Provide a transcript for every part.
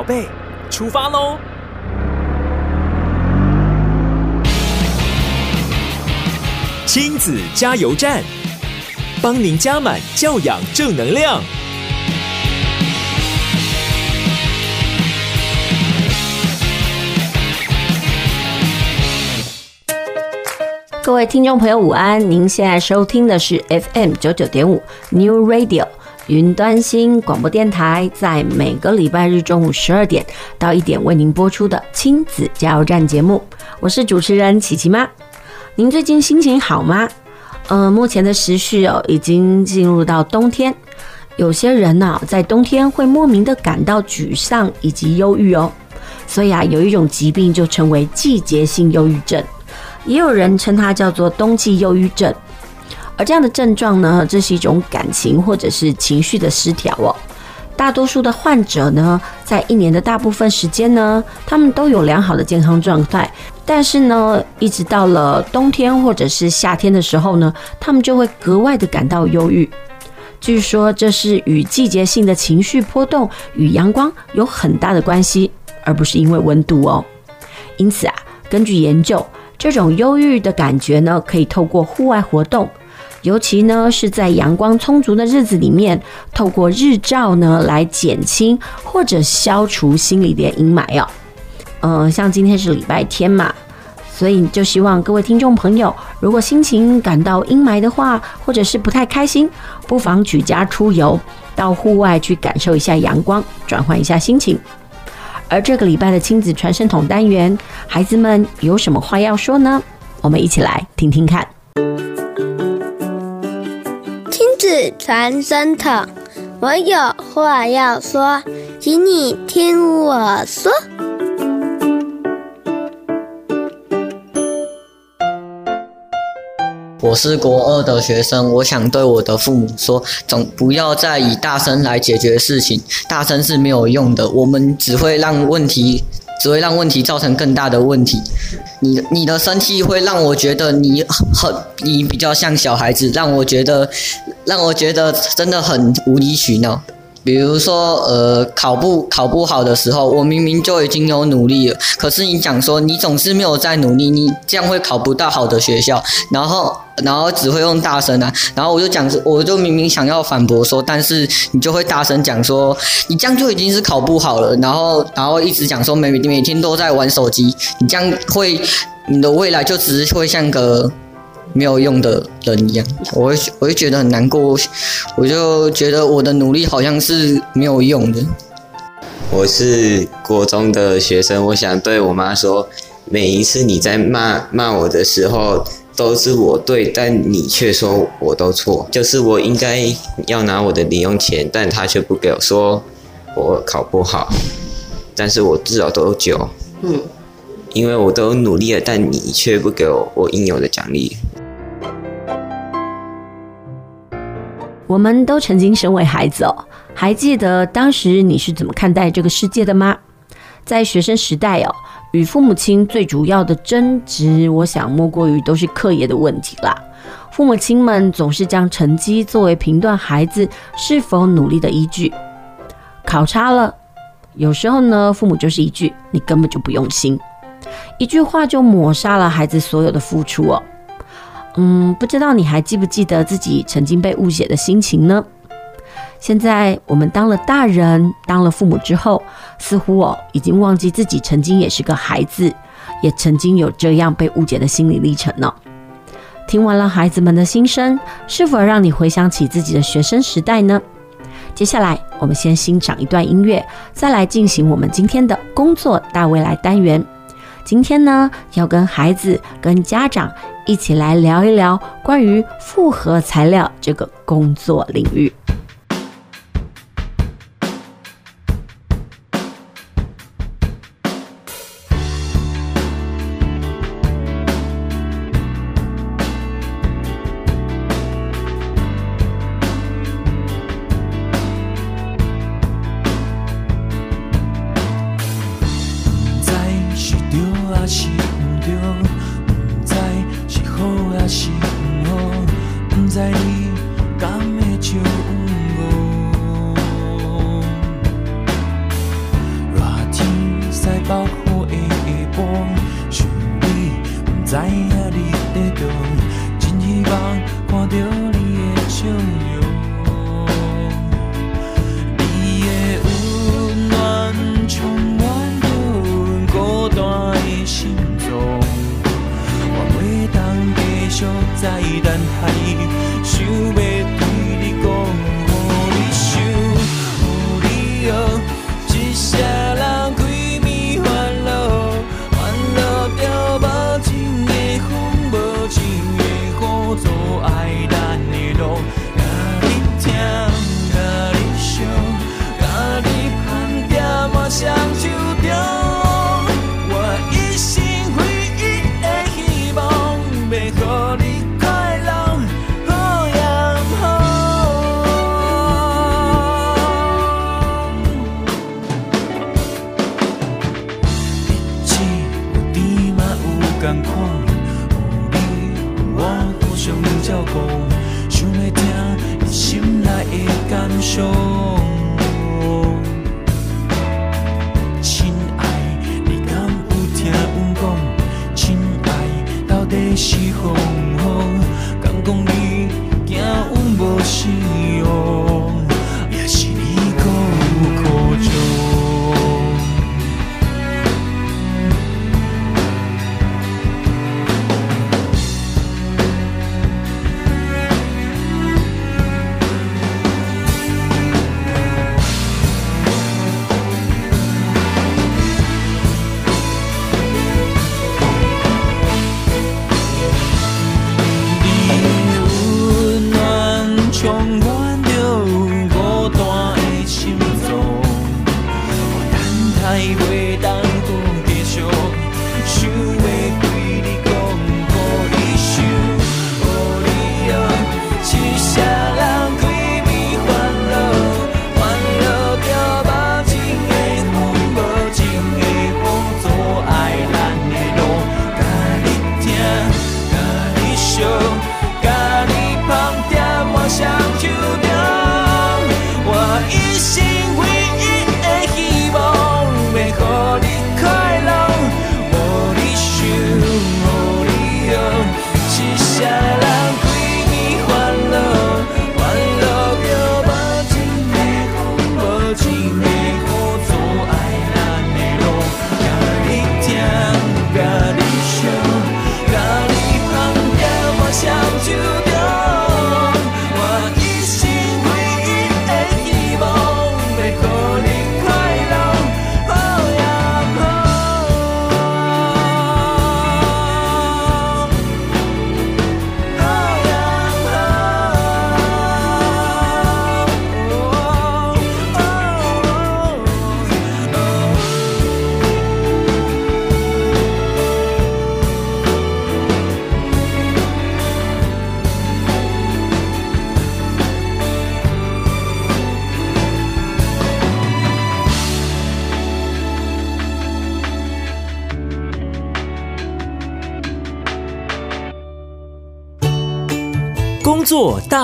宝贝，出发喽！亲子加油站，帮您加满教养正能量。各位听众朋友，午安！您现在收听的是 FM 九九点五 New Radio 云端新广播电台，在每个礼拜日中午十二点到一点为您播出的亲子加油站节目。我是主持人琪琪妈。您最近心情好吗？嗯、呃，目前的时序哦，已经进入到冬天，有些人呢、在冬天会莫名的感到沮丧以及忧郁哦，所以啊，有一种疾病就称为季节性忧郁症，也有人称它叫做冬季忧郁症。而这样的症状呢，这是一种感情或者是情绪的失调哦。大多数的患者呢，在一年的大部分时间呢，他们都有良好的健康状态。但是呢，一直到了冬天或者是夏天的时候呢，他们就会格外的感到忧郁。据说这是与季节性的情绪波动与阳光有很大的关系，而不是因为温度哦。因此啊，根据研究，这种忧郁的感觉呢，可以透过户外活动。尤其呢，是在阳光充足的日子里面，透过日照呢来减轻或者消除心里的阴霾哦。嗯，像今天是礼拜天嘛，所以就希望各位听众朋友，如果心情感到阴霾的话，或者是不太开心，不妨举家出游，到户外去感受一下阳光，转换一下心情。而这个礼拜的亲子传声筒单元，孩子们有什么话要说呢？我们一起来听听看。传声筒，我有话要说，请你听我说。我是国二的学生，我想对我的父母说，总不要再以大声来解决事情，大声是没有用的，我们只会让问题。只会让问题造成更大的问题。你你的生气会让我觉得你很你比较像小孩子，让我觉得让我觉得真的很无理取闹。比如说，呃，考不考不好的时候，我明明就已经有努力了，可是你讲说你总是没有在努力，你这样会考不到好的学校，然后然后只会用大声啊，然后我就讲，我就明明想要反驳说，但是你就会大声讲说，你这样就已经是考不好了，然后然后一直讲说每每天都在玩手机，你这样会你的未来就只是会像个。没有用的人一样，我会我会觉得很难过，我就觉得我的努力好像是没有用的。我是国中的学生，我想对我妈说，每一次你在骂骂我的时候，都是我对，但你却说我都错，就是我应该要拿我的零用钱，但他却不给我，说我考不好，但是我至少都有九，嗯，因为我都努力了，但你却不给我我应有的奖励。我们都曾经身为孩子哦，还记得当时你是怎么看待这个世界的吗？在学生时代哦，与父母亲最主要的争执，我想莫过于都是课业的问题啦。父母亲们总是将成绩作为评断孩子是否努力的依据，考差了，有时候呢，父母就是一句“你根本就不用心”，一句话就抹杀了孩子所有的付出哦。嗯，不知道你还记不记得自己曾经被误解的心情呢？现在我们当了大人，当了父母之后，似乎哦已经忘记自己曾经也是个孩子，也曾经有这样被误解的心理历程呢。听完了孩子们的心声，是否让你回想起自己的学生时代呢？接下来我们先欣赏一段音乐，再来进行我们今天的工作大未来单元。今天呢，要跟孩子、跟家长一起来聊一聊关于复合材料这个工作领域。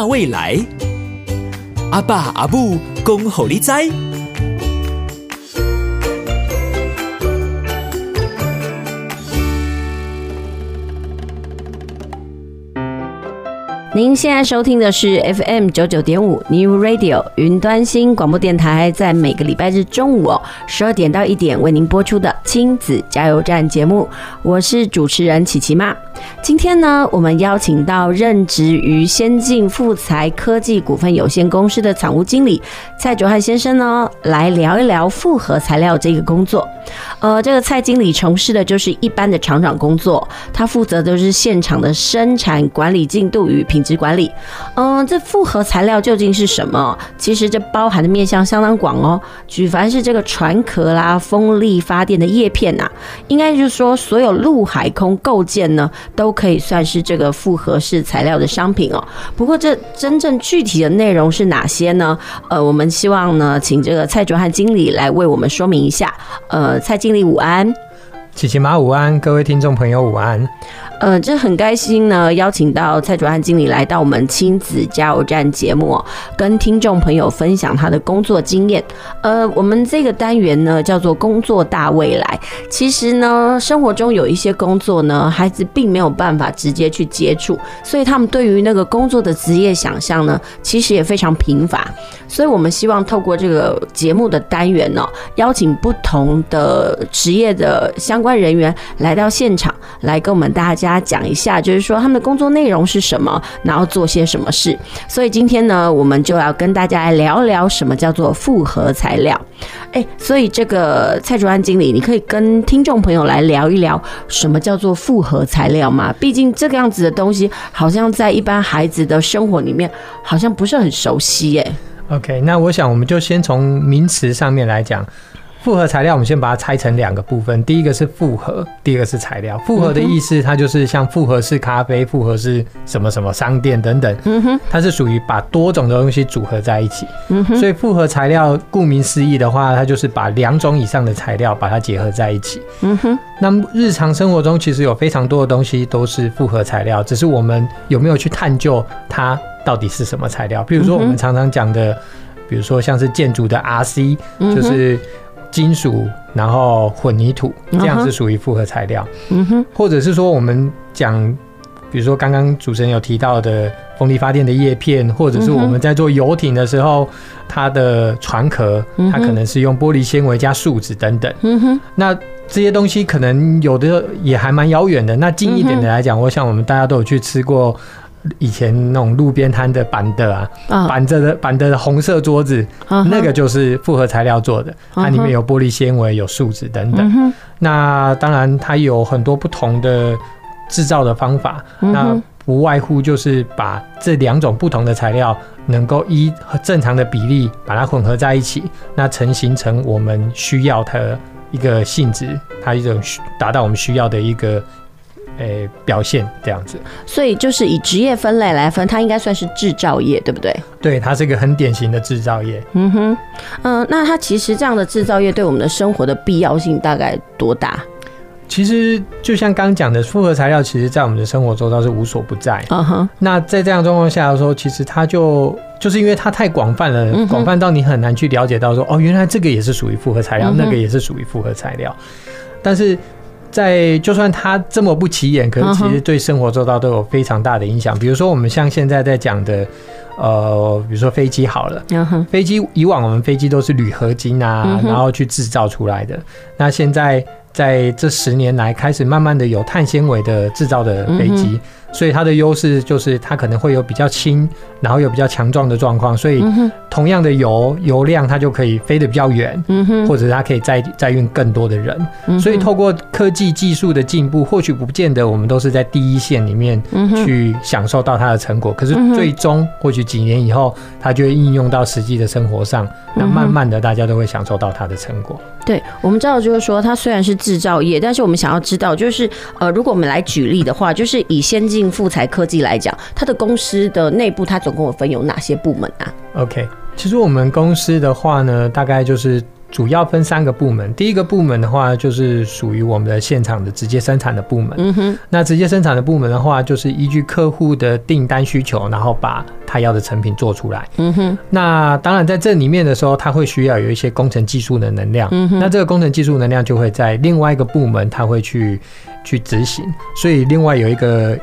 未来，阿爸阿母恭候你在。您现在收听的是 FM 九九点五 New Radio 云端新广播电台，在每个礼拜日中午哦十二点到一点为您播出的亲子加油站节目，我是主持人琪琪妈。今天呢，我们邀请到任职于先进富材科技股份有限公司的厂务经理蔡卓汉先生呢，来聊一聊复合材料这个工作。呃，这个蔡经理从事的就是一般的厂长工作，他负责的是现场的生产管理进度与品质管理。嗯、这复合材料究竟是什么？其实这包含的面向相当广哦。举凡是这个船壳啦、风力发电的叶片呐、应该就是说所有陆海空构件呢，都可以算是这个复合式材料的商品哦。不过这真正具体的内容是哪些呢？呃，我们希望呢，请这个蔡卓翰经理来为我们说明一下。呃，蔡经理午安，琪琪妈午安，各位听众朋友午安。呃，这很开心呢，邀请到蔡卓翰经理来到我们亲子加油站节目，跟听众朋友分享他的工作经验。呃，我们这个单元呢叫做“工作大未来”。其实呢，生活中有一些工作呢，孩子并没有办法直接去接触，所以他们对于那个工作的职业想象呢，其实也非常贫乏。所以我们希望透过这个节目的单元呢，邀请不同的职业的相关人员来到现场，来跟我们大家。大家讲一下，就是说他们的工作内容是什么，然后做些什么事。所以今天呢，我们就要跟大家来聊聊什么叫做复合材料。哎，所以这个蔡卓翰经理，你可以跟听众朋友来聊一聊什么叫做复合材料吗？毕竟这个样子的东西，好像在一般孩子的生活里面，好像不是很熟悉耶。OK，那我想我们就先从名词上面来讲。复合材料，我们先把它拆成两个部分。第一个是复合，第二个是材料。复合的意思，它就是像复合式咖啡、复合式什么什么商店等等。嗯哼，它是属于把多种的东西组合在一起。嗯哼，所以复合材料顾名思义的话，它就是把两种以上的材料把它结合在一起。嗯哼，那么日常生活中其实有非常多的东西都是复合材料，只是我们有没有去探究它到底是什么材料？比如说我们常常讲的。比如说像是建筑的 RC，就是金属，然后混凝土，这样是属于复合材料。嗯哼，或者是说我们讲，比如说刚刚主持人有提到的风力发电的叶片，或者是我们在做游艇的时候，它的船壳，它可能是用玻璃纤维加树脂等等。嗯哼，那这些东西可能有的也还蛮遥远的。那近一点的来讲，我想我们大家都有去吃过。以前那种路边摊的板凳啊，板着的板凳的红色桌子，那个就是复合材料做的，它里面有玻璃纤维、有树脂等等。那当然它有很多不同的制造的方法，那不外乎就是把这两种不同的材料能够依正常的比例把它混合在一起，那成形成我们需要的一个性质，它一种达到我们需要的一个。诶、欸，表现这样子，所以就是以职业分类来分，它应该算是制造业，对不对？对，它是一个很典型的制造业。嗯哼，嗯、呃，那它其实这样的制造业对我们的生活的必要性大概多大？其实就像刚刚讲的，复合材料其实在我们的生活中倒是无所不在。嗯哼，那在这样状况下的时候，其实它就就是因为它太广泛了，广泛到你很难去了解到说，哦，原来这个也是属于复合材料，那个也是属于复合材料，但是。在就算它这么不起眼，可是其实对生活周遭都有非常大的影响。比如说，我们像现在在讲的，呃，比如说飞机好了，飞机以往我们飞机都是铝合金啊，然后去制造出来的。那现在在这十年来，开始慢慢的有碳纤维的制造的飞机。所以它的优势就是它可能会有比较轻，然后有比较强壮的状况，所以同样的油油量，它就可以飞得比较远，或者它可以载载运更多的人。所以透过科技技术的进步，或许不见得我们都是在第一线里面去享受到它的成果，可是最终或许几年以后，它就会应用到实际的生活上，那慢慢的大家都会享受到它的成果。对，我们知道就是说，它虽然是制造业，但是我们想要知道，就是呃，如果我们来举例的话，就是以先进富材科技来讲，它的公司的内部它总共有分有哪些部门啊？OK，其实我们公司的话呢，大概就是。主要分三个部门，第一个部门的话就是属于我们的现场的直接生产的部门。嗯哼，那直接生产的部门的话，就是依据客户的订单需求，然后把他要的成品做出来。嗯哼，那当然在这里面的时候，他会需要有一些工程技术的能量。嗯哼，那这个工程技术能量就会在另外一个部门，他会去去执行。所以另外有一个。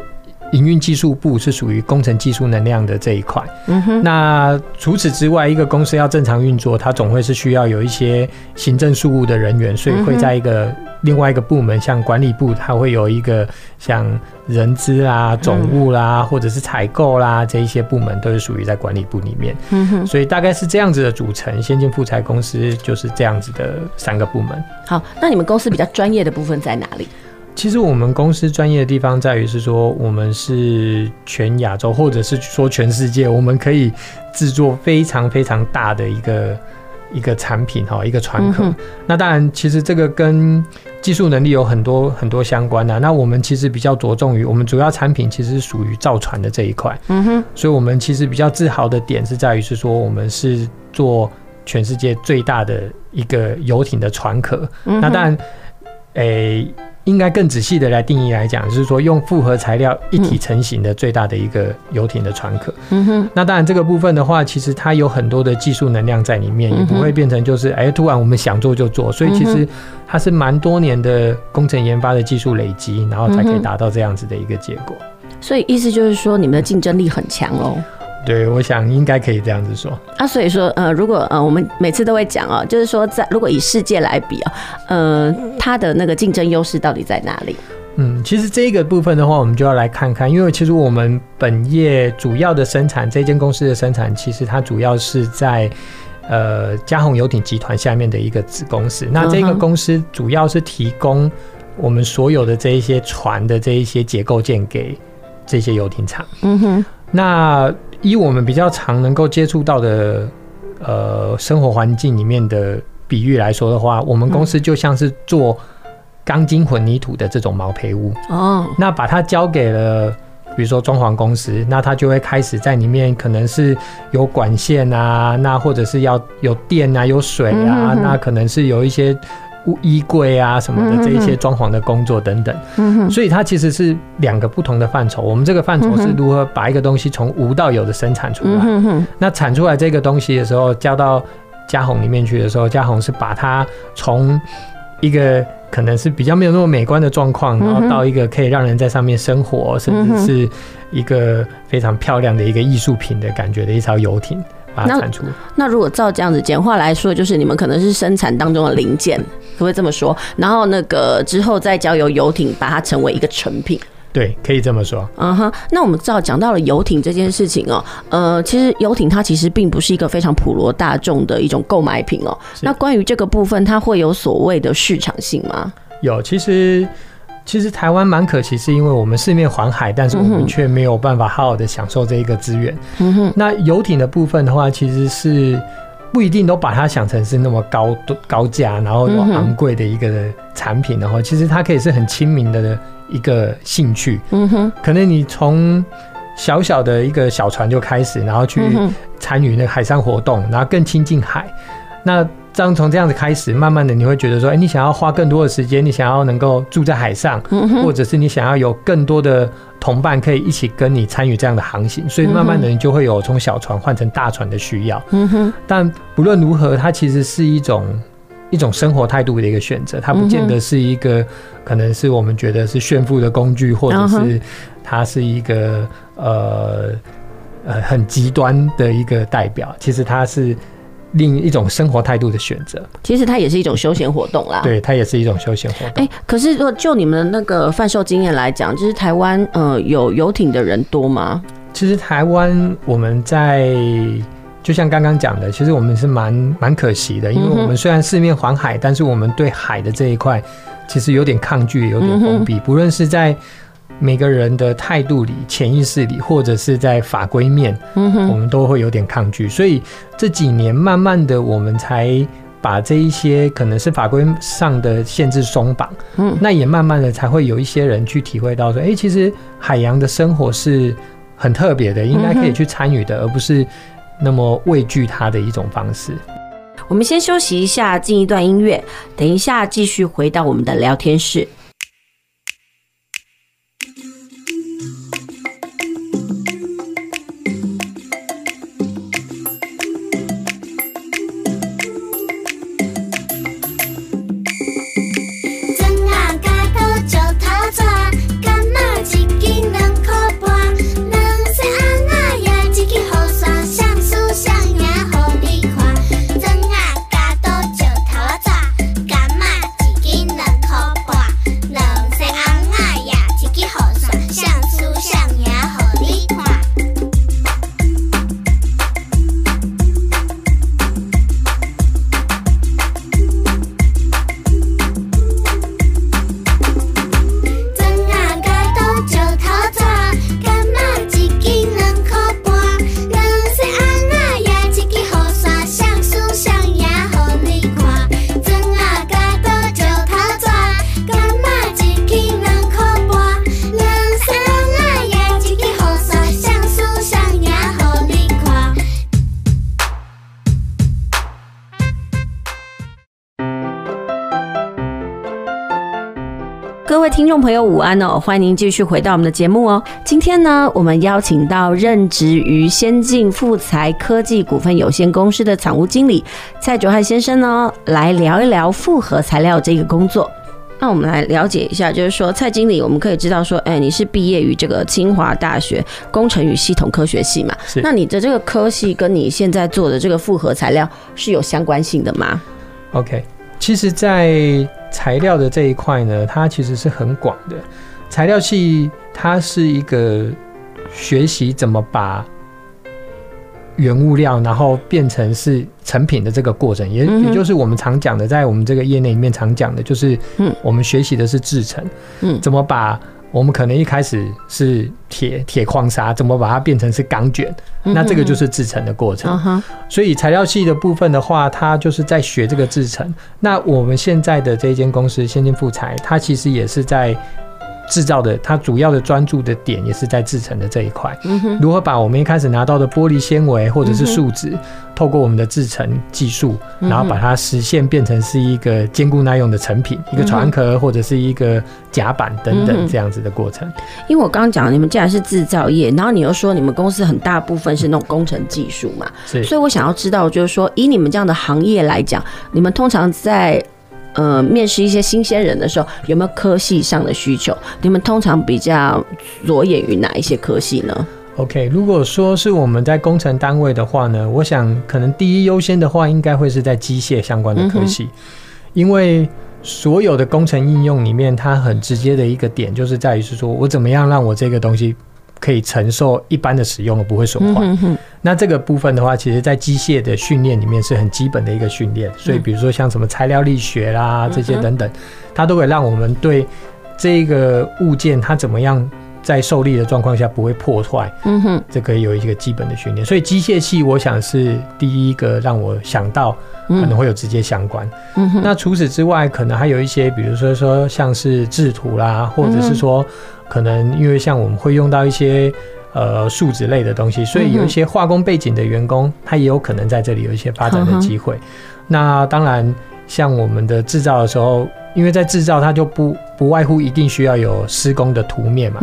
营运技术部是属于工程技术能量的这一块。嗯哼。那除此之外，一个公司要正常运作，它总会是需要有一些行政事务的人员，所以会在一个另外一个部门，像管理部，它会有一个像人资啦、总务啦，或者是采购啦这一些部门，都是属于在管理部里面。嗯哼。所以大概是这样子的组成，先进复材公司就是这样子的三个部门。好，那你们公司比较专业的部分在哪里？其实我们公司专业的地方在于是说，我们是全亚洲，或者是说全世界，我们可以制作非常非常大的一个一个产品哈，一个船壳。嗯、那当然，其实这个跟技术能力有很多很多相关的。那我们其实比较着重于，我们主要产品其实是属于造船的这一块。嗯哼。所以我们其实比较自豪的点是在于是说，我们是做全世界最大的一个游艇的船壳。嗯、那当然，诶、欸。应该更仔细的来定义来讲，就是说用复合材料一体成型的最大的一个游艇的船壳。嗯哼。那当然这个部分的话，其实它有很多的技术能量在里面，也不会变成就是哎突然我们想做就做。所以其实它是蛮多年的工程研发的技术累积，然后才可以达到这样子的一个结果。所以意思就是说，你们的竞争力很强哦。对，我想应该可以这样子说啊，所以说，呃，如果呃，我们每次都会讲哦，就是说，在如果以世界来比哦，呃，它的那个竞争优势到底在哪里？嗯，其实这个部分的话，我们就要来看看，因为其实我们本业主要的生产，这间公司的生产，其实它主要是在呃嘉鸿游艇集团下面的一个子公司。那这个公司主要是提供我们所有的这一些船的这一些结构件给这些游艇厂。嗯哼，那。以我们比较常能够接触到的，呃，生活环境里面的比喻来说的话，我们公司就像是做钢筋混凝土的这种毛坯屋哦。那把它交给了，比如说装潢公司，那他就会开始在里面可能是有管线啊，那或者是要有电啊，有水啊，那可能是有一些衣柜啊什么的这一些装潢的工作等等。嗯哼，所以它其实是两个不同的范畴。我们这个范畴是如何把一个东西从无到有的生产出来。嗯哼，那产出来这个东西的时候，交到家宏里面去的时候，家宏是把它从一个可能是比较没有那么美观的状况，然后到一个可以让人在上面生活，甚至是一个非常漂亮的一个艺术品的感觉的一艘游艇，把它产出。那如果照这样子简化来说，就是你们可能是生产当中的零件，可不可以这么说？然后那个之后再交由游艇把它成为一个成品。对，可以这么说。嗯哼，那我们知道讲到了游艇这件事情哦，呃，其实游艇它其实并不是一个非常普罗大众的一种购买品哦。那关于这个部分，它会有所谓的市场性吗？有，其实其实台湾蛮可惜，是因为我们四面环海，但是我们却没有办法好好的享受这一个资源。嗯哼，那游艇的部分的话，其实是。不一定都把它想成是那么高高价，然后又昂贵的一个产品的话，其实它可以是很亲民的一个兴趣。嗯哼，可能你从小小的一个小船就开始，然后去参与那个海上活动，然后更亲近海。那这样从这样子开始，慢慢的你会觉得说，哎，你想要花更多的时间，你想要能够住在海上，或者是你想要有更多的。同伴可以一起跟你参与这样的航行，所以慢慢的你就会有从小船换成大船的需要。嗯哼。但不论如何，它其实是一种一种生活态度的一个选择，它不见得是一个可能是我们觉得是炫富的工具，或者是它是一个呃呃很极端的一个代表。其实它是。另一种生活态度的选择，其实它也是一种休闲活动啦。对，它也是一种休闲活动。哎、欸，可是如果就你们的那个贩售经验来讲，就是台湾呃有游艇的人多吗？其实台湾我们在就像刚刚讲的，其实我们是蛮蛮可惜的，因为我们虽然四面环海，但是我们对海的这一块其实有点抗拒，有点封闭，不论是在。每个人的态度里、潜意识里，或者是在法规面，嗯哼，我们都会有点抗拒。所以这几年，慢慢的，我们才把这一些可能是法规上的限制松绑，嗯，那也慢慢的才会有一些人去体会到说，哎，其实海洋的生活是很特别的，应该可以去参与的，而不是那么畏惧它的一种方式。我们先休息一下，进一段音乐，等一下继续回到我们的聊天室。众朋友，午安哦！欢迎您继续回到我们的节目哦。今天呢，我们邀请到任职于先进富材科技股份有限公司的厂务经理蔡卓翰先生呢，来聊一聊复合材料这个工作。那我们来了解一下，就是说，蔡经理，我们可以知道说，哎，你是毕业于这个清华大学工程与系统科学系嘛？是。那你的这个科系跟你现在做的这个复合材料是有相关性的吗？OK，其实，在材料的这一块呢，它其实是很广的。材料系它是一个学习怎么把原物料，然后变成是成品的这个过程，也也就是我们常讲的，在我们这个业内里面常讲的，就是我们学习的是制成，嗯，怎么把。我们可能一开始是铁铁矿砂，怎么把它变成是钢卷？那这个就是制成的过程。所以材料系的部分的话，它就是在学这个制成。那我们现在的这间公司先进富材，它其实也是在制造的，它主要的专注的点也是在制成的这一块。如何把我们一开始拿到的玻璃纤维或者是树脂，透过我们的制成技术，然后把它实现变成是一个坚固耐用的成品，一个船壳或者是一个甲板等等这样子的过程。因为我刚刚讲，你们既然是制造业，然后你又说你们公司很大部分是那种工程技术嘛，所以我想要知道，就是说以你们这样的行业来讲，你们通常在呃，面试一些新鲜人的时候，有没有科系上的需求？你们通常比较着眼于哪一些科系呢？OK，如果说是我们在工程单位的话呢，我想可能第一优先的话，应该会是在机械相关的科系，嗯、因为所有的工程应用里面，它很直接的一个点就是在于是说我怎么样让我这个东西。可以承受一般的使用而不会损坏。嗯、哼哼，那这个部分的话，其实在机械的训练里面是很基本的一个训练。所以，比如说像什么材料力学啦这些等等，它都会让我们对这个物件它怎么样在受力的状况下不会破坏。嗯哼，这个有一个基本的训练。所以机械系我想是第一个让我想到可能会有直接相关。嗯哼，那除此之外，可能还有一些，比如说说像是制图啦，或者是说。可能因为像我们会用到一些呃树脂类的东西，所以有一些化工背景的员工，他也有可能在这里有一些发展的机会。那当然，像我们的制造的时候，因为在制造它就不不外乎一定需要有施工的图面嘛，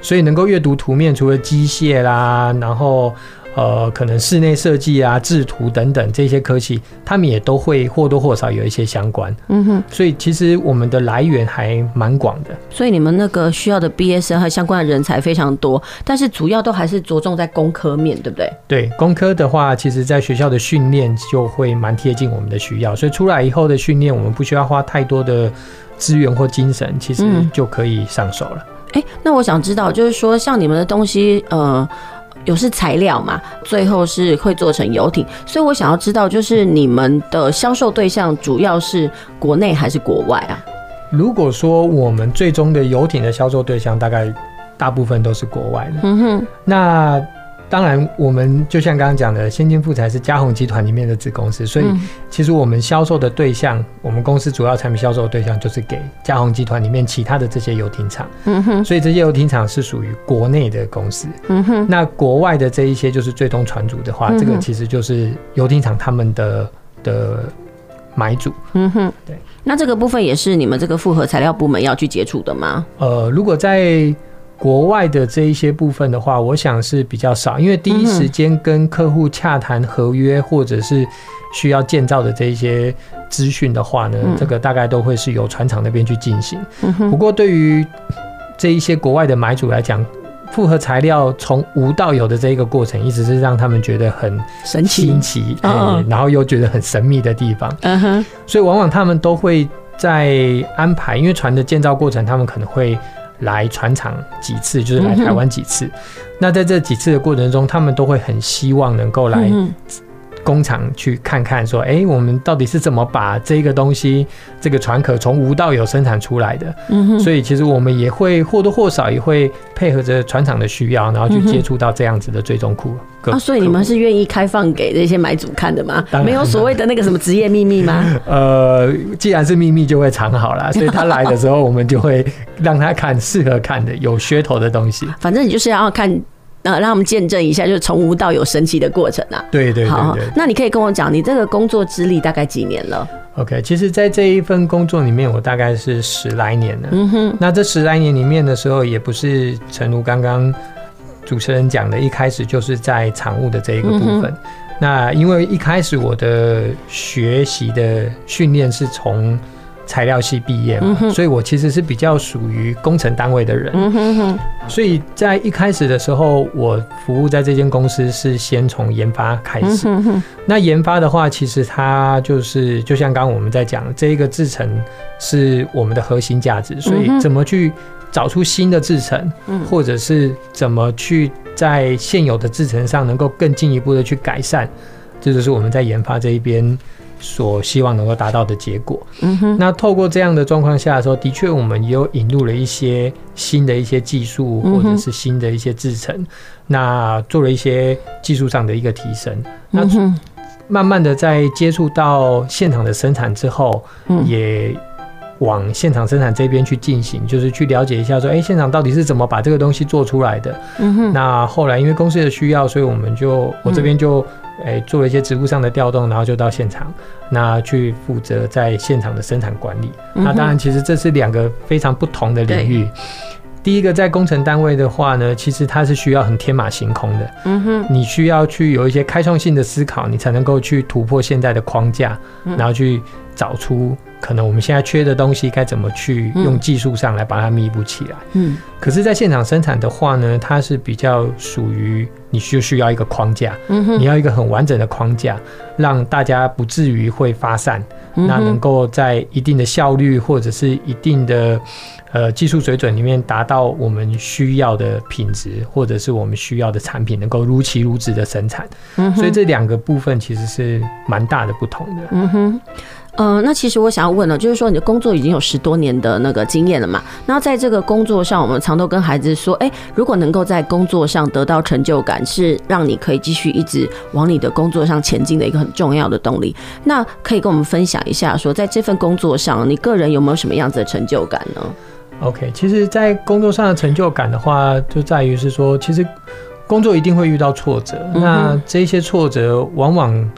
所以能够阅读图面，除了机械啦，然后。呃，可能室内设计啊、制图等等这些科系，他们也都会或多或少有一些相关。嗯哼，所以其实我们的来源还蛮广的。所以你们那个需要的毕业生和相关的人才非常多，但是主要都还是着重在工科面对不对？对，工科的话，其实在学校的训练就会蛮贴近我们的需要，所以出来以后的训练，我们不需要花太多的资源或精神，其实就可以上手了。哎、那我想知道，就是说像你们的东西，呃。有是材料嘛，最后是会做成游艇，所以我想要知道，就是你们的销售对象主要是国内还是国外啊？如果说我们最终的游艇的销售对象，大概大部分都是国外的。嗯哼，那。当然，我们就像刚刚讲的，先进富材是嘉宏集团里面的子公司，所以其实我们销售的对象，我们公司主要产品销售的对象就是给嘉宏集团里面其他的这些游艇厂。嗯哼，所以这些游艇厂是属于国内的公司。嗯哼，那国外的这一些就是最终船主的话，这个其实就是游艇厂他们的的买主。嗯哼，对。那这个部分也是你们这个复合材料部门要去接触的吗？呃，如果在国外的这一些部分的话，我想是比较少，因为第一时间跟客户洽谈合约或者是需要建造的这一些资讯的话呢，这个大概都会是由船厂那边去进行。不过对于这一些国外的买主来讲，复合材料从无到有的这一个过程，一直是让他们觉得很神奇、新奇，然后又觉得很神秘的地方。嗯哼，所以往往他们都会在安排，因为船的建造过程，他们可能会。来船厂几次，就是来台湾几次。那在这几次的过程中，他们都会很希望能够来工厂去看看，说，哎，我们到底是怎么把这个东西，这个船壳从无到有生产出来的？嗯哼所以其实我们也会或多或少也会配合着船厂的需要，然后去接触到这样子的最终库。啊，所以你们是愿意开放给这些买主看的吗？没有所谓的那个什么职业秘密吗？呃，既然是秘密，就会藏好了。所以他来的时候，我们就会让他看适合看的、有噱头的东西。反正你就是要看。呃，让我们见证一下，就是从无到有神奇的过程啊！对对对，对，好，那你可以跟我讲，你这个工作资历大概几年了？OK，其实，在这一份工作里面，我大概是十来年了。嗯哼，那这十来年里面的时候，也不是诚如刚刚主持人讲的，一开始就是在厂务的这一个部分。嗯、那因为一开始我的学习的训练是从材料系毕业嘛，嗯、所以我其实是比较属于工程单位的人。嗯哼哼，所以在一开始的时候，我服务在这间公司是先从研发开始。嗯、哼哼，那研发的话，其实它就是就像刚刚我们在讲，这一个制程是我们的核心价值，所以怎么去找出新的制程，或者是怎么去在现有的制程上能够更进一步的去改善，这就是我们在研发这一边。所希望能够达到的结果。嗯哼，那透过这样的状况下的时候，的确我们也有引入了一些新的一些技术，或者是新的一些制程，那做了一些技术上的一个提升。那慢慢的在接触到现场的生产之后，也往现场生产这边去进行，就是去了解一下说，哎，现场到底是怎么把这个东西做出来的。嗯哼。那后来因为公司的需要，所以我们就我这边就哎做了一些职务上的调动，然后就到现场，那去负责在现场的生产管理。那当然，其实这是两个非常不同的领域。第一个在工程单位的话呢，其实它是需要很天马行空的，嗯哼，你需要去有一些开创性的思考，你才能够去突破现在的框架，然后去找出可能我们现在缺的东西该怎么去用技术上来把它弥补起来，嗯。可是，在现场生产的话呢，它是比较属于你需需要一个框架，嗯哼，你要一个很完整的框架，让大家不至于会发散，那能够在一定的效率或者是一定的。呃，技术水准里面达到我们需要的品质，或者是我们需要的产品，能够如期如质的生产。嗯，所以这两个部分其实是蛮大的不同的。嗯哼。呃，那其实我想要问呢，就是说你的工作已经有十多年的那个经验了嘛？那在这个工作上，我们常都跟孩子说，哎，如果能够在工作上得到成就感，是让你可以继续一直往你的工作上前进的一个很重要的动力。那可以跟我们分享一下，说在这份工作上，你个人有没有什么样子的成就感呢？OK，其实，在工作上的成就感的话，就在于是说，其实工作一定会遇到挫折，嗯、那这些挫折往往。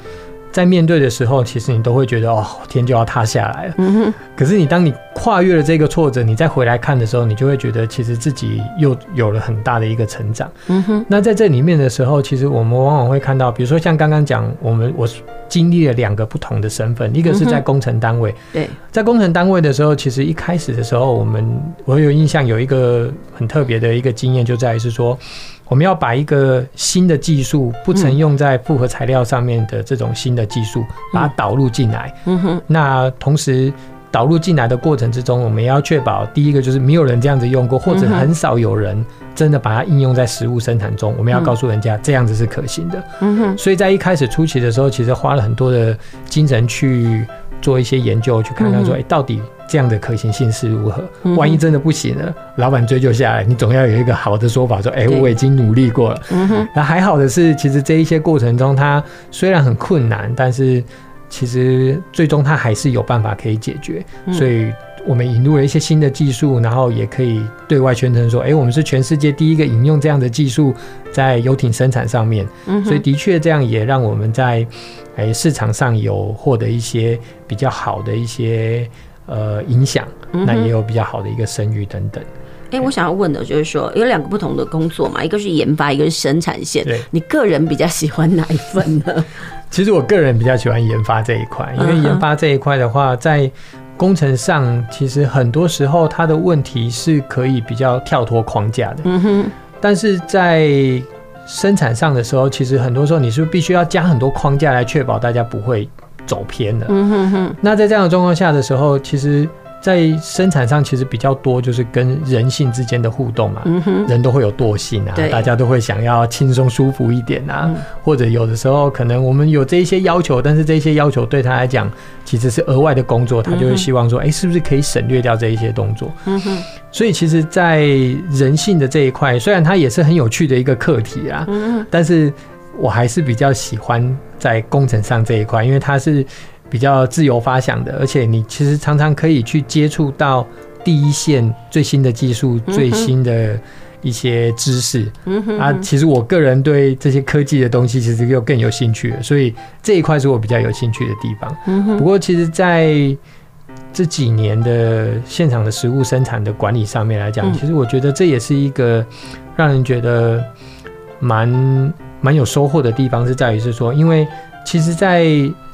在面对的时候，其实你都会觉得哦，天就要塌下来了。嗯哼。可是你当你跨越了这个挫折，你再回来看的时候，你就会觉得其实自己又有了很大的一个成长。嗯哼。那在这里面的时候，其实我们往往会看到，比如说像刚刚讲，我们我经历了两个不同的身份，一个是在工程单位。对。在工程单位的时候，其实一开始的时候，我们我有印象有一个很特别的一个经验，就在于是说。我们要把一个新的技术，不曾用在复合材料上面的这种新的技术，把它导入进来。嗯哼。那同时导入进来的过程之中，我们也要确保第一个就是没有人这样子用过，或者很少有人真的把它应用在食物生产中。我们要告诉人家这样子是可行的。嗯哼。所以在一开始初期的时候，其实花了很多的精神去做一些研究，去看看说，哎，到底。这样的可行性是如何？万一真的不行了，老板追究下来，你总要有一个好的说法，说：“哎，我已经努力过了。”那还好的是，其实这一些过程中，它虽然很困难，但是其实最终它还是有办法可以解决。所以我们引入了一些新的技术，然后也可以对外宣称说：“哎，我们是全世界第一个引用这样的技术在游艇生产上面。”所以的确这样也让我们在哎市场上有获得一些比较好的一些。呃，影响，那也有比较好的一个声誉等等。哎、我想要问的就是说，有两个不同的工作嘛，一个是研发，一个是生产线。对，你个人比较喜欢哪一份呢？其实我个人比较喜欢研发这一块，因为研发这一块的话，在工程上，其实很多时候它的问题是可以比较跳脱框架的。嗯哼。但是在生产上的时候，其实很多时候你是必须要加很多框架来确保大家不会。走偏了。嗯哼哼。那在这样的状况下的时候，其实，在生产上其实比较多就是跟人性之间的互动嘛。嗯哼。人都会有惰性啊，大家都会想要轻松舒服一点啊。或者有的时候可能我们有这一些要求，但是这些要求对他来讲其实是额外的工作，他就会希望说，哎，是不是可以省略掉这一些动作？嗯哼。所以其实，在人性的这一块，虽然它也是很有趣的一个课题啊。嗯。但是。我还是比较喜欢在工程上这一块，因为它是比较自由发想的，而且你其实常常可以去接触到第一线最新的技术、最新的一些知识。嗯啊，其实我个人对这些科技的东西其实又更有兴趣了，所以这一块是我比较有兴趣的地方。嗯，不过其实在这几年的现场的食物生产的管理上面来讲，其实我觉得这也是一个让人觉得蛮。蛮有收获的地方是在于是说，因为其实，在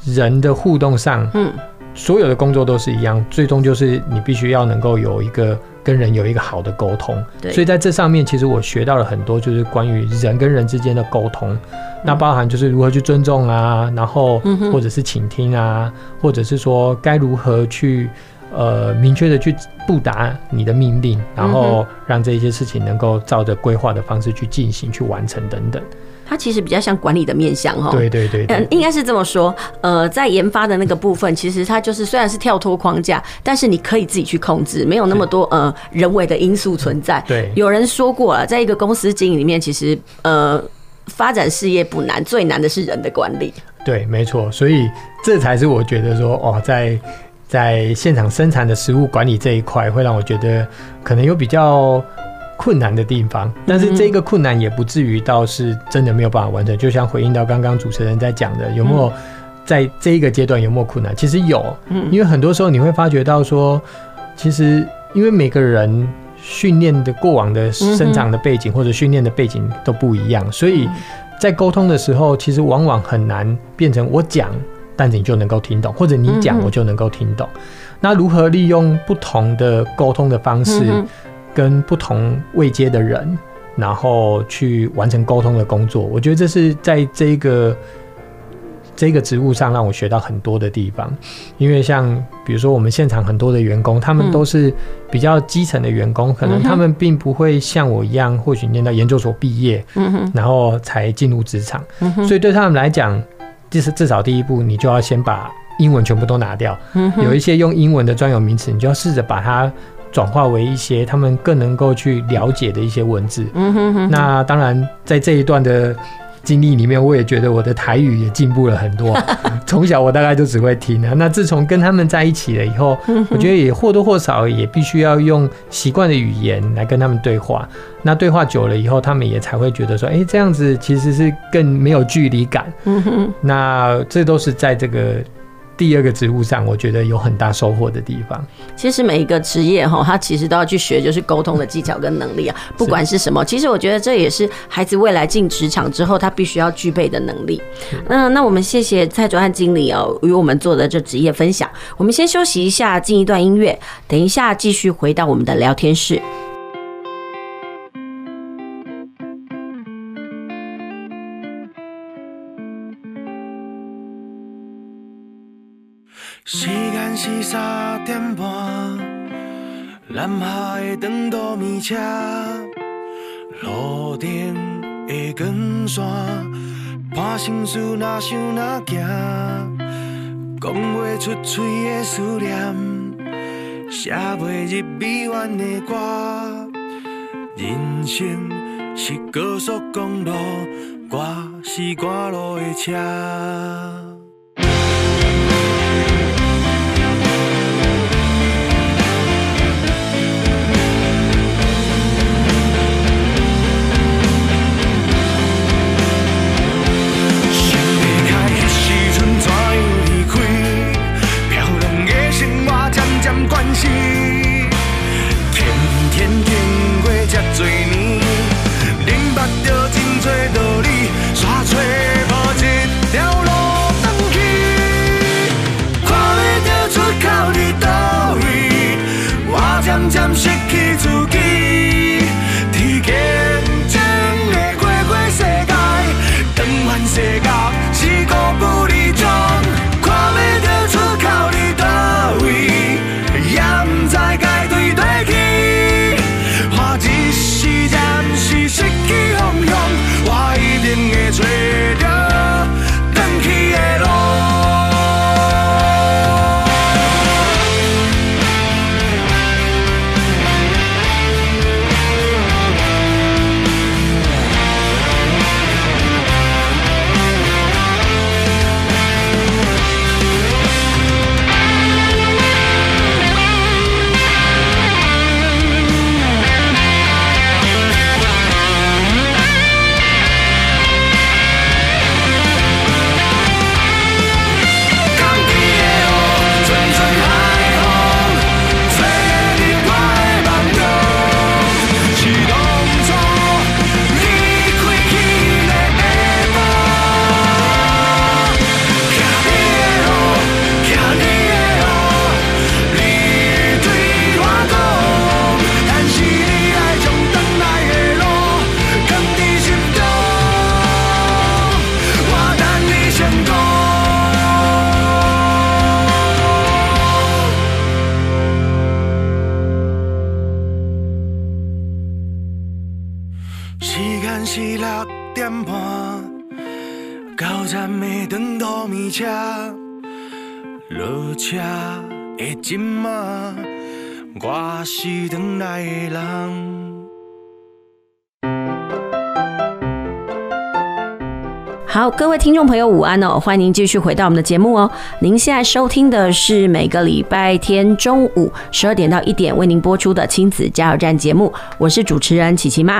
人的互动上，嗯，所有的工作都是一样，最终就是你必须要能够有一个跟人有一个好的沟通。对，所以在这上面，其实我学到了很多，就是关于人跟人之间的沟通，那包含就是如何去尊重啊，然后或者是倾听啊，或者是说该如何去。呃，明确的去布达你的命令，然后让这些事情能够照着规划的方式去进行、去完成等等。它其实比较像管理的面向哈。对对对，对，嗯，应该是这么说。呃，在研发的那个部分，其实它就是虽然是跳脱框架，但是你可以自己去控制，没有那么多呃人为的因素存在。对，有人说过了，在一个公司经营里面，其实呃发展事业不难，最难的是人的管理。对，没错。所以这才是我觉得说哦，在在现场生产的食物管理这一块，会让我觉得可能有比较困难的地方。但是这个困难也不至于到是真的没有办法完成。就像回应到刚刚主持人在讲的，有没有在这一个阶段有没有困难？其实有，因为很多时候你会发觉到说，其实因为每个人训练的过往的生长的背景或者训练的背景都不一样，所以。在沟通的时候，其实往往很难变成我讲，但你就能够听懂，或者你讲我就能够听懂。那如何利用不同的沟通的方式，跟不同位阶的人，然后去完成沟通的工作？我觉得这是在这个。这个职务上让我学到很多的地方，因为像比如说我们现场很多的员工，他们都是比较基层的员工，可能他们并不会像我一样，或许念到研究所毕业，然后才进入职场，所以对他们来讲，就是至少第一步，你就要先把英文全部都拿掉，有一些用英文的专有名词，你就要试着把它转化为一些他们更能够去了解的一些文字。那当然，在这一段的。经历里面，我也觉得我的台语也进步了很多。从小我大概就只会听啊，那自从跟他们在一起了以后，我觉得也或多或少也必须要用习惯的语言来跟他们对话。那对话久了以后，他们也才会觉得说，哎，这样子其实是更没有距离感。那这都是在这个。第二个职务上，我觉得有很大收获的地方。其实每一个职业哈，他其实都要去学，就是沟通的技巧跟能力啊，不管是什么。其实我觉得这也是孩子未来进职场之后，他必须要具备的能力。那那我们谢谢蔡卓汉经理哦，与我们做的这职业分享。我们先休息一下，进一段音乐，等一下继续回到我们的聊天室。时间是三点半，南下的长途米车，路灯的光线，伴心事若想若行，讲不出嘴的思念，写袂入鼻弯的歌，人生是高速公路，我是赶路的车。好，各位听众朋友，午安哦！欢迎您继续回到我们的节目哦。您现在收听的是每个礼拜天中午十二点到一点为您播出的亲子加油站节目，我是主持人琪琪妈。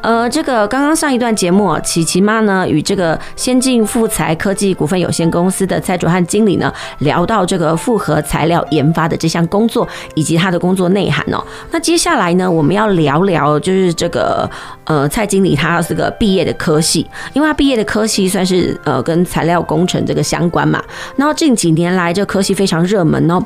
呃，这个刚刚上一段节目，琪琪妈呢与这个先进富材科技股份有限公司的蔡卓汉经理呢聊到这个复合材料研发的这项工作以及他的工作内涵哦。那接下来呢，我们要聊聊就是这个呃蔡经理他是个毕业的科系，因为他毕业的科系。算是呃跟材料工程这个相关嘛，然后近几年来这科系非常热门哦。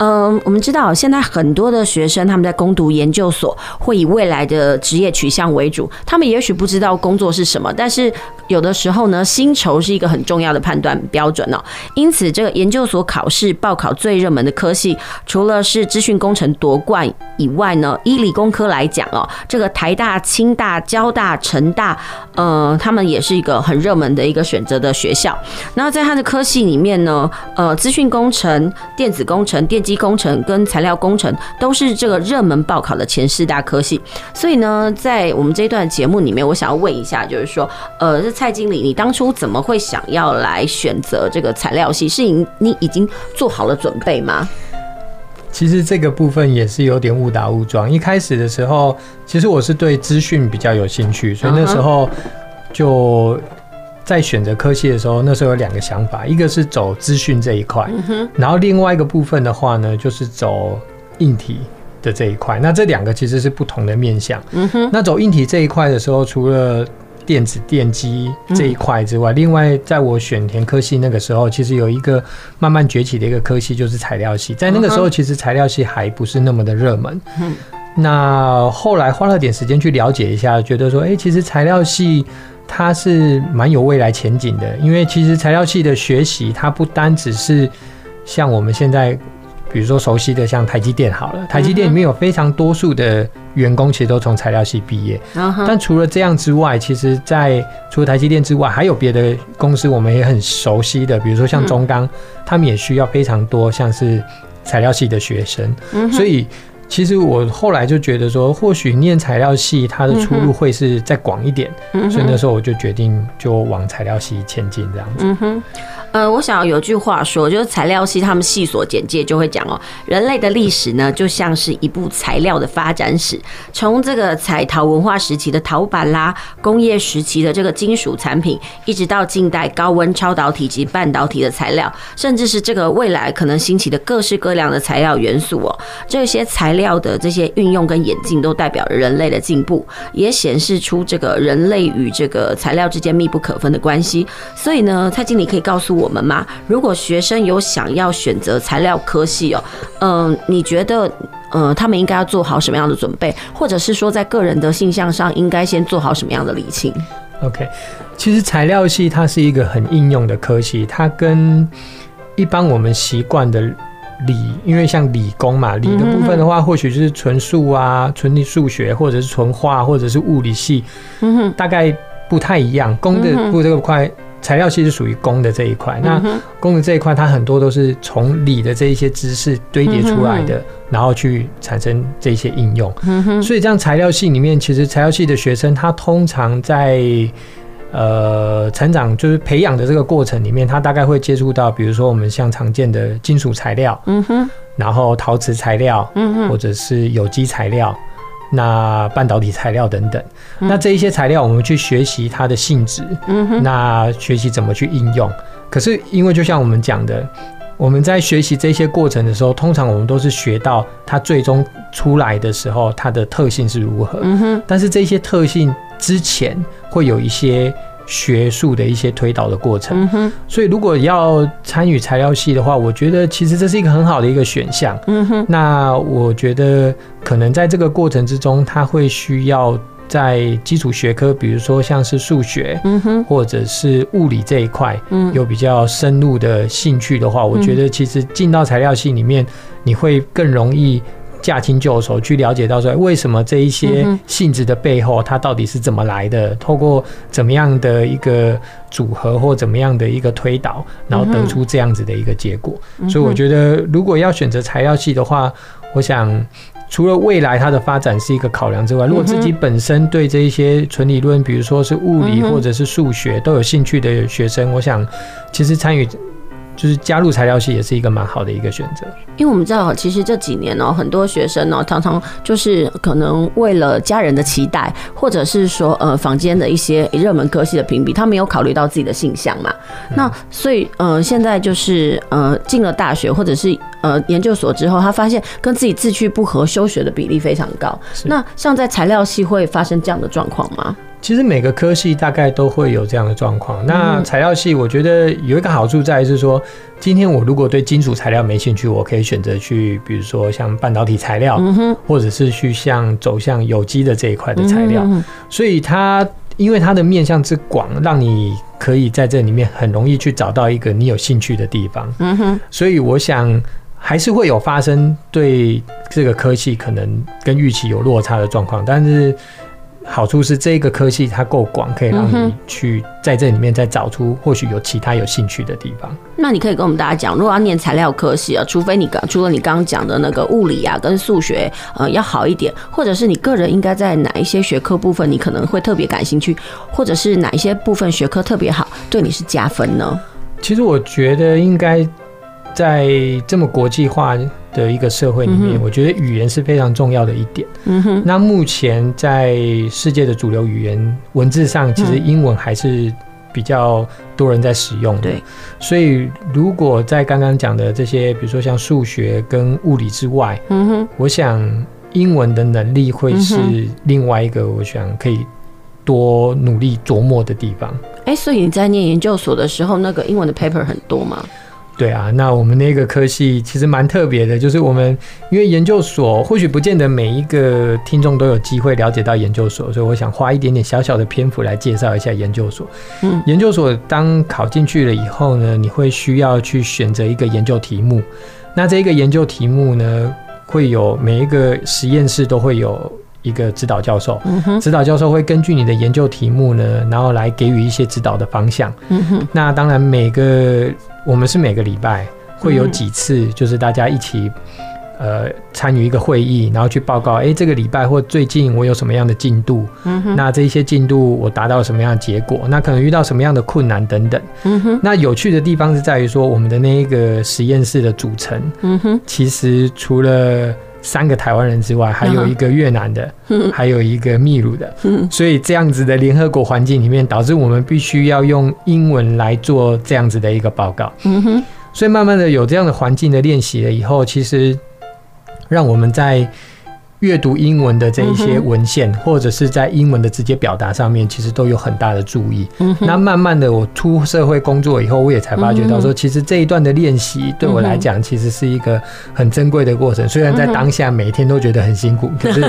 嗯，我们知道现在很多的学生他们在攻读研究所，会以未来的职业取向为主。他们也许不知道工作是什么，但是有的时候呢，薪酬是一个很重要的判断标准哦。因此，这个研究所考试报考最热门的科系，除了是资讯工程夺冠以外呢，以理工科来讲哦，这个台大、清大、交大、成大，呃，他们也是一个很热门的一个选择的学校。然后在他的科系里面呢，呃，资讯工程、电子工程、电机。工程跟材料工程都是这个热门报考的前四大科系，所以呢，在我们这一段节目里面，我想要问一下，就是说，呃，这蔡经理，你当初怎么会想要来选择这个材料系？是你你已经做好了准备吗？其实这个部分也是有点误打误撞。一开始的时候，其实我是对资讯比较有兴趣，所以那时候就。在选择科系的时候，那时候有两个想法，一个是走资讯这一块，然后另外一个部分的话呢，就是走硬体的这一块。那这两个其实是不同的面向。那走硬体这一块的时候，除了电子电机这一块之外，另外在我选填科系那个时候，其实有一个慢慢崛起的一个科系，就是材料系。在那个时候，其实材料系还不是那么的热门。那后来花了点时间去了解一下，觉得说，哎，其实材料系。它是蛮有未来前景的，因为其实材料系的学习，它不单只是像我们现在，比如说熟悉的像台积电好了，台积电里面有非常多数的员工其实都从材料系毕业。但除了这样之外，其实，在除了台积电之外，还有别的公司我们也很熟悉的，比如说像中钢，他们也需要非常多像是材料系的学生，所以。其实我后来就觉得说，或许念材料系，它的出路会是再广一点，所以那时候我就决定就往材料系前进这样子。嗯哼。呃，我想有句话说，就是材料系他们系所简介就会讲哦，人类的历史呢，就像是一部材料的发展史，从这个彩陶文化时期的陶板啦，工业时期的这个金属产品，一直到近代高温超导体及半导体的材料，甚至是这个未来可能兴起的各式各样的材料元素哦，这些材料的这些运用跟演进，都代表着人类的进步，也显示出这个人类与这个材料之间密不可分的关系。所以呢，蔡经理可以告诉我我。我们吗？如果学生有想要选择材料科系哦，嗯，你觉得，呃，他们应该要做好什么样的准备，或者是说，在个人的性向上，应该先做好什么样的理清？OK，其实材料系它是一个很应用的科系，它跟一般我们习惯的理，因为像理工嘛，理的部分的话，或许就是纯数啊、纯的数学，或者是纯化，或者是物理系，嗯哼，大概不太一样。工的不这个块。材料系是属于工的这一块，那工的这一块，它很多都是从理的这一些知识堆叠出来的，然后去产生这些应用。所以，这样材料系里面，其实材料系的学生，他通常在呃成长就是培养的这个过程里面，他大概会接触到，比如说我们像常见的金属材料，然后陶瓷材料，或者是有机材料。那半导体材料等等，那这一些材料我们去学习它的性质，嗯那学习怎么去应用。可是因为就像我们讲的，我们在学习这些过程的时候，通常我们都是学到它最终出来的时候，它的特性是如何。嗯但是这些特性之前会有一些。学术的一些推导的过程，所以如果要参与材料系的话，我觉得其实这是一个很好的一个选项。那我觉得可能在这个过程之中，他会需要在基础学科，比如说像是数学，或者是物理这一块，有比较深入的兴趣的话，我觉得其实进到材料系里面，你会更容易。驾轻就熟，去了解到说为什么这一些性质的背后，它到底是怎么来的？透过怎么样的一个组合或怎么样的一个推导，然后得出这样子的一个结果。所以我觉得，如果要选择材料系的话，我想。除了未来它的发展是一个考量之外，如果自己本身对这一些纯理论，比如说是物理或者是数学都有兴趣的学生，我想其实参与。就是加入材料系也是一个蛮好的一个选择，因为我们知道，其实这几年呢，很多学生呢，常常就是可能为了家人的期待，或者是说呃坊间的一些热门科系的评比，他没有考虑到自己的性向嘛。那所以呃现在就是呃进了大学或者是呃研究所之后，他发现跟自己志趣不合，休学的比例非常高。那像在材料系会发生这样的状况吗？其实每个科系大概都会有这样的状况。那材料系，我觉得有一个好处在于是说，今天我如果对金属材料没兴趣，我可以选择去，比如说像半导体材料，或者是去像走向有机的这一块的材料。所以它因为它的面向之广，让你可以在这里面很容易去找到一个你有兴趣的地方。嗯哼。所以我想还是会有发生对这个科系可能跟预期有落差的状况，但是。好处是这个科系它够广，可以让你去在这里面再找出或许有其他有兴趣的地方。那你可以跟我们大家讲，如果要念材料科系啊，除非你刚除了你刚刚讲的那个物理啊跟数学呃要好一点，或者是你个人应该在哪一些学科部分你可能会特别感兴趣，或者是哪一些部分学科特别好，对你是加分呢？其实我觉得应该在这么国际化的一个社会里面，我觉得语言是非常重要的一点。嗯哼。那目前在世界的主流语言文字上，其实英文还是比较多人在使用的。对。所以，如果在刚刚讲的这些，比如说像数学跟物理之外，嗯哼，我想英文的能力会是另外一个我想可以多努力琢磨的地方。哎，所以你在念研究所的时候，那个英文的 paper 很多吗？对啊，那我们那个科系其实蛮特别的，就是我们因为研究所或许不见得每一个听众都有机会了解到研究所，所以我想花一点点小小的篇幅来介绍一下研究所。嗯，研究所当考进去了以后呢，你会需要去选择一个研究题目，那这个研究题目呢，会有每一个实验室都会有一个指导教授，指导教授会根据你的研究题目呢，然后来给予一些指导的方向。嗯哼，那当然每个。我们是每个礼拜会有几次，就是大家一起呃参与一个会议，然后去报告，哎，这个礼拜或最近我有什么样的进度？嗯哼。那这些进度我达到什么样的结果？那可能遇到什么样的困难等等。嗯哼。那有趣的地方是在于说，我们的那一个实验室的组成，嗯哼，其实除了三个台湾人之外，还有一个越南的，还有一个秘鲁的，所以这样子的联合国环境里面，导致我们必须要用英文来做这样子的一个报告。所以慢慢的有这样的环境的练习了以后，其实让我们在。阅读英文的这一些文献，或者是在英文的直接表达上面，其实都有很大的注意。那慢慢的，我出社会工作以后，我也才发觉到说，其实这一段的练习对我来讲，其实是一个很珍贵的过程。虽然在当下每天都觉得很辛苦，可是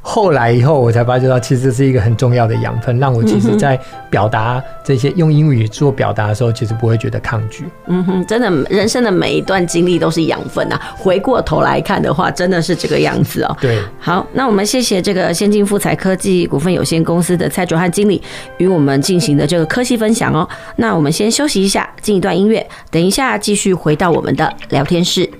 后来以后，我才发觉到，其实是一个很重要的养分，让我其实在表达这些用英语做表达的时候，其实不会觉得抗拒。嗯哼，真的，人生的每一段经历都是养分啊。回过头来看的话，真的是这个样子哦。对。好，那我们谢谢这个先进富材科技股份有限公司的蔡卓汉经理与我们进行的这个科技分享哦。那我们先休息一下，进一段音乐，等一下继续回到我们的聊天室。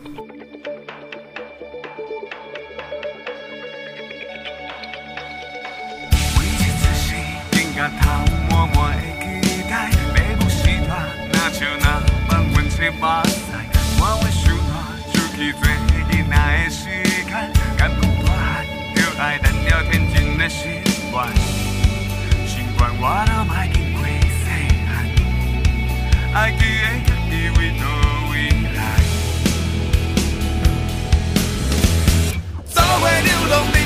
What a I created thee with knowing you love me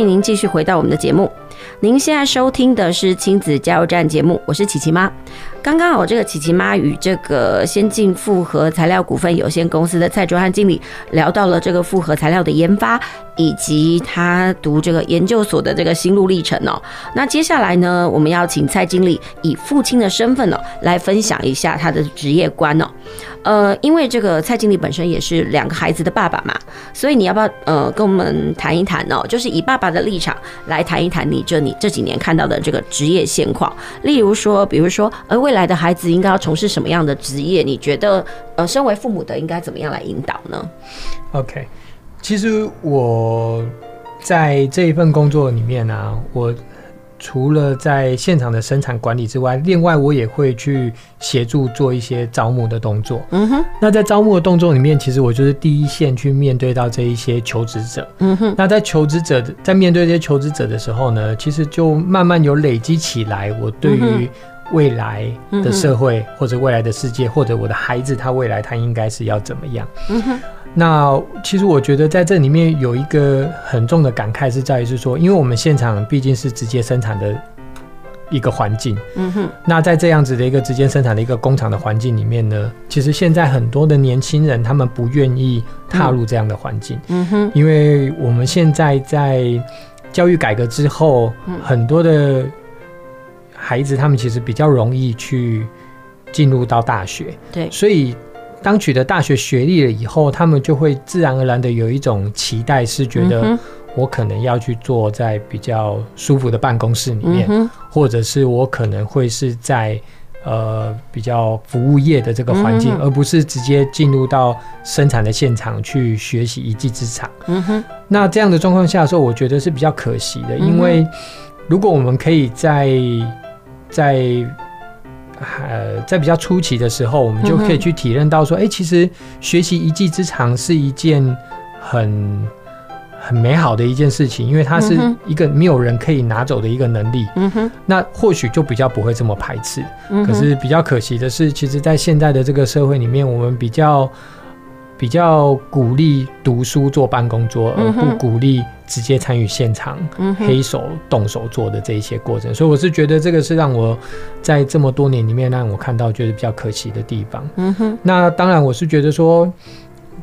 迎您继续回到我们的节目。您现在收听的是亲子加油站节目，我是琪琪妈。刚刚我这个琪琪妈与这个先进复合材料股份有限公司的蔡卓汉经理聊到了这个复合材料的研发，以及他读这个研究所的这个心路历程哦。那接下来呢，我们要请蔡经理以父亲的身份哦，来分享一下他的职业观哦。呃，因为这个蔡经理本身也是两个孩子的爸爸嘛，所以你要不要呃跟我们谈一谈哦？就是以爸爸的立场来谈一谈你这你这几年看到的这个职业现况，例如说，比如说呃未来的孩子应该要从事什么样的职业？你觉得，呃，身为父母的应该怎么样来引导呢？OK，其实我在这一份工作里面呢、啊，我除了在现场的生产管理之外，另外我也会去协助做一些招募的动作。嗯哼，那在招募的动作里面，其实我就是第一线去面对到这一些求职者。嗯哼，那在求职者在面对这些求职者的时候呢，其实就慢慢有累积起来，我对于未来的社会，或者未来的世界，或者我的孩子，他未来他应该是要怎么样？嗯哼。那其实我觉得在这里面有一个很重的感慨是在于是说，因为我们现场毕竟是直接生产的一个环境。嗯哼。那在这样子的一个直接生产的一个工厂的环境里面呢，其实现在很多的年轻人他们不愿意踏入这样的环境。嗯哼。因为我们现在在教育改革之后，很多的。孩子他们其实比较容易去进入到大学，对，所以当取得大学学历了以后，他们就会自然而然的有一种期待，是觉得我可能要去坐在比较舒服的办公室里面，嗯、或者是我可能会是在呃比较服务业的这个环境，嗯，而不是直接进入到生产的现场去学习一技之长。嗯哼，那这样的状况下的时候，我觉得是比较可惜的，因为如果我们可以在在呃，在比较初期的时候，我们就可以去体认到说，哎、嗯欸，其实学习一技之长是一件很很美好的一件事情，因为它是一个没有人可以拿走的一个能力。嗯哼，那或许就比较不会这么排斥。嗯，可是比较可惜的是，其实，在现在的这个社会里面，我们比较。比较鼓励读书做办公桌，而不鼓励直接参与现场黑手动手做的这一些过程，所以我是觉得这个是让我在这么多年里面让我看到觉得比较可惜的地方。嗯哼，那当然我是觉得说，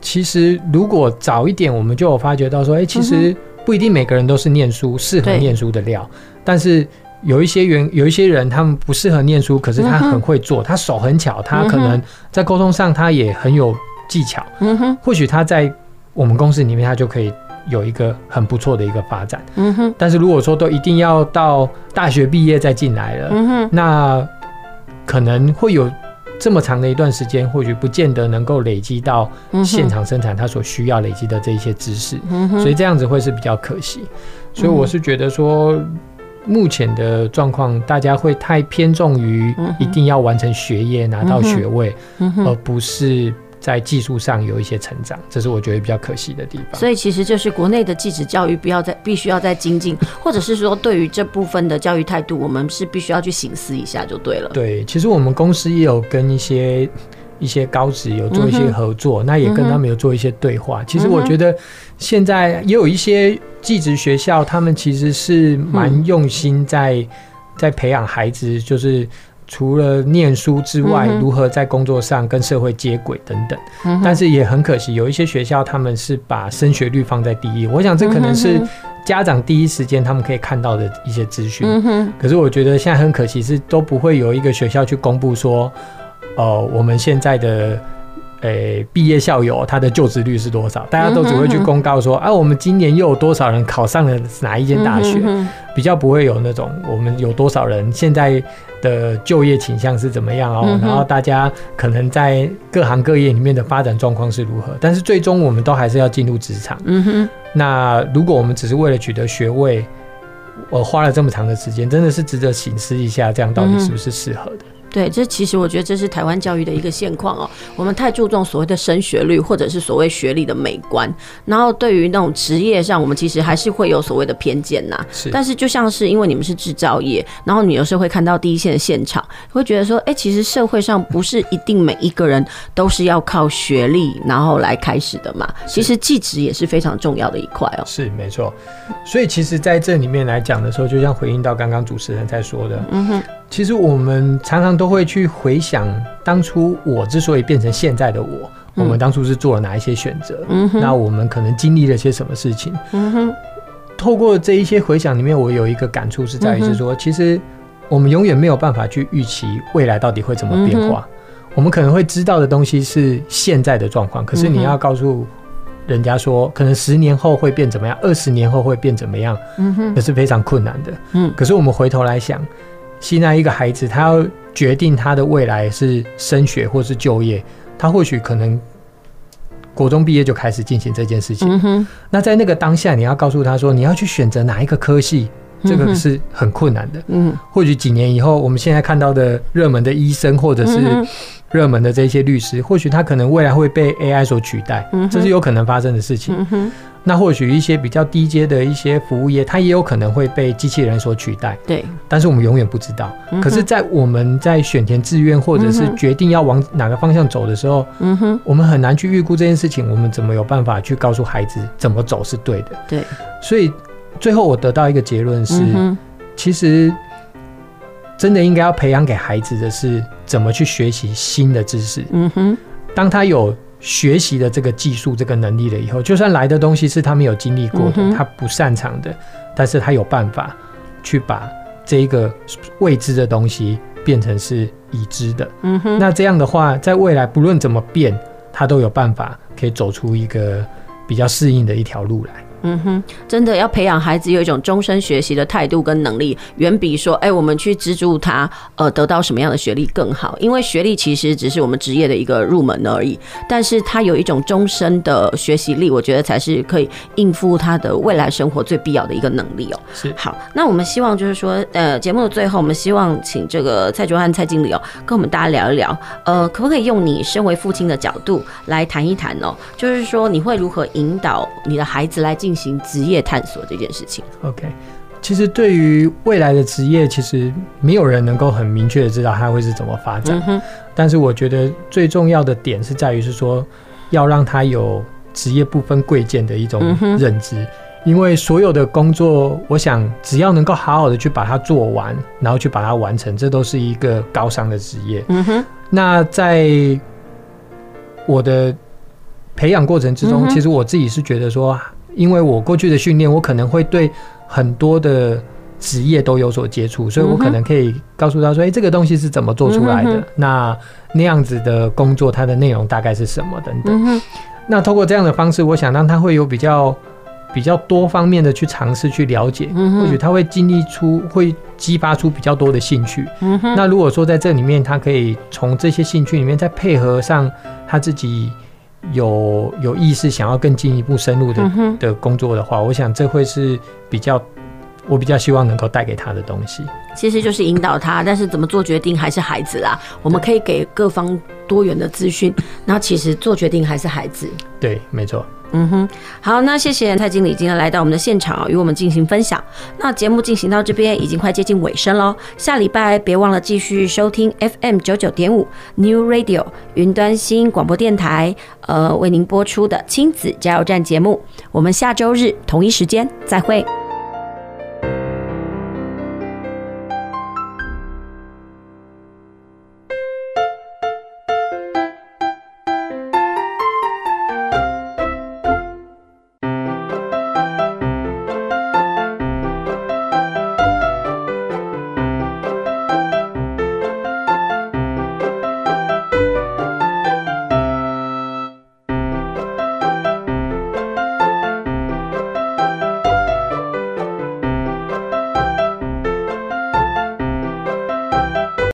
其实如果早一点我们就有发觉到说，哎，其实不一定每个人都是念书适合念书的料，但是有一些人有一些人他们不适合念书，可是他很会做，他手很巧，他可能在沟通上他也很有。技巧，嗯哼，或许他在我们公司里面，他就可以有一个很不错的一个发展，嗯哼。但是如果说都一定要到大学毕业再进来了，嗯哼，那可能会有这么长的一段时间，或许不见得能够累积到现场生产他所需要累积的这一些知识，嗯哼。所以这样子会是比较可惜。所以我是觉得说，目前的状况，大家会太偏重于一定要完成学业拿到学位，而不是。在技术上有一些成长，这是我觉得比较可惜的地方。所以其实就是国内的技职教育不要再必须要再精进，或者是说对于这部分的教育态度，我们是必须要去醒思一下就对了。对，其实我们公司也有跟一些一些高职有做一些合作，嗯，那也跟他们有做一些对话。其实我觉得现在也有一些技职学校，他们其实是蛮用心在在培养孩子，就是。除了念书之外，如何在工作上跟社会接轨等等，但是也很可惜，有一些学校他们是把升学率放在第一。我想这可能是家长第一时间他们可以看到的一些资讯。可是我觉得现在很可惜是都不会有一个学校去公布说，呃，我们现在的。诶、欸，毕业校友他的就职率是多少？大家都只会去公告说，啊，我们今年又有多少人考上了哪一间大学，比较不会有那种我们有多少人现在的就业倾向是怎么样哦。然后大家可能在各行各业里面的发展状况是如何？但是最终我们都还是要进入职场。嗯哼。那如果我们只是为了取得学位，我花了这么长的时间，真的是值得省思一下，这样到底是不是适合的？对，这其实我觉得这是台湾教育的一个现况哦。我们太注重所谓的升学率，或者是所谓学历的美观，然后对于那种职业上，我们其实还是会有所谓的偏见呐。是。但是就像是因为你们是制造业，然后你有时候会看到第一线的现场，会觉得说，哎，其实社会上不是一定每一个人都是要靠学历然后来开始的嘛。其实技职也是非常重要的一块哦。是没错。所以其实在这里面来讲的时候，就像回应到刚刚主持人在说的，嗯哼。其实我们常常都会去回想当初我之所以变成现在的我，嗯、我们当初是做了哪一些选择？那我们可能经历了些什么事情？嗯哼，透过这一些回想里面，我有一个感触是在于是说，其实我们永远没有办法去预期未来到底会怎么变化。我们可能会知道的东西是现在的状况，可是你要告诉人家说，可能十年后会变怎么样，二十年后会变怎么样？嗯哼，这是非常困难的。嗯，可是我们回头来想。现在一个孩子，他要决定他的未来是升学或是就业，他或许可能国中毕业就开始进行这件事情。嗯。那在那个当下，你要告诉他说，你要去选择哪一个科系，这个是很困难的。嗯。或许几年以后，我们现在看到的热门的医生，或者是热门的这些律师，或许他可能未来会被 AI 所取代，这是有可能发生的事情。那或许一些比较低阶的一些服务业，它也有可能会被机器人所取代。对，但是我们永远不知道。嗯、可是，在我们在选填志愿或者是决定要往哪个方向走的时候，嗯哼，我们很难去预估这件事情。我们怎么有办法去告诉孩子怎么走是对的？对。所以最后我得到一个结论是，嗯、其实真的应该要培养给孩子的是怎么去学习新的知识。嗯哼，当他有。学习的这个技术、这个能力了以后，就算来的东西是他没有经历过的，嗯、他不擅长的，但是他有办法去把这一个未知的东西变成是已知的。嗯哼，那这样的话，在未来不论怎么变，他都有办法可以走出一个比较适应的一条路来。嗯哼，真的要培养孩子有一种终身学习的态度跟能力，远比说，哎、欸，我们去资助他，呃，得到什么样的学历更好。因为学历其实只是我们职业的一个入门而已，但是他有一种终身的学习力，我觉得才是可以应付他的未来生活最必要的一个能力哦。是，好，那我们希望就是说，呃，节目的最后，我们希望请这个蔡卓汉蔡经理哦，跟我们大家聊一聊，呃，可不可以用你身为父亲的角度来谈一谈哦？就是说，你会如何引导你的孩子来进行职业探索这件事情。OK，其实对于未来的职业，其实没有人能够很明确的知道它会是怎么发展。嗯、但是我觉得最重要的点是在于是说，要让他有职业不分贵贱的一种认知。嗯、因为所有的工作，我想只要能够好好的去把它做完，然后去把它完成，这都是一个高尚的职业。嗯哼。那在我的培养过程之中，嗯、其实我自己是觉得说。因为我过去的训练，我可能会对很多的职业都有所接触，所以我可能可以告诉他说：“哎，这个东西是怎么做出来的？那那样子的工作，它的内容大概是什么？等等。”那通过这样的方式，我想让他会有比较比较多方面的去尝试去了解，或许他会经历出会激发出比较多的兴趣。那如果说在这里面，他可以从这些兴趣里面再配合上他自己。有有意识想要更进一步深入的的工作的话，我想这会是比较我比较希望能够带给他的东西。其实就是引导他，但是怎么做决定还是孩子啦。我们可以给各方多元的资讯，然后其实做决定还是孩子。对，没错。嗯哼，好，那谢谢蔡经理今天来到我们的现场，与我们进行分享。那节目进行到这边已经快接近尾声喽，下礼拜别忘了继续收听 FM 九九点五 New Radio 云端新广播电台，呃，为您播出的亲子加油站节目。我们下周日同一时间再会。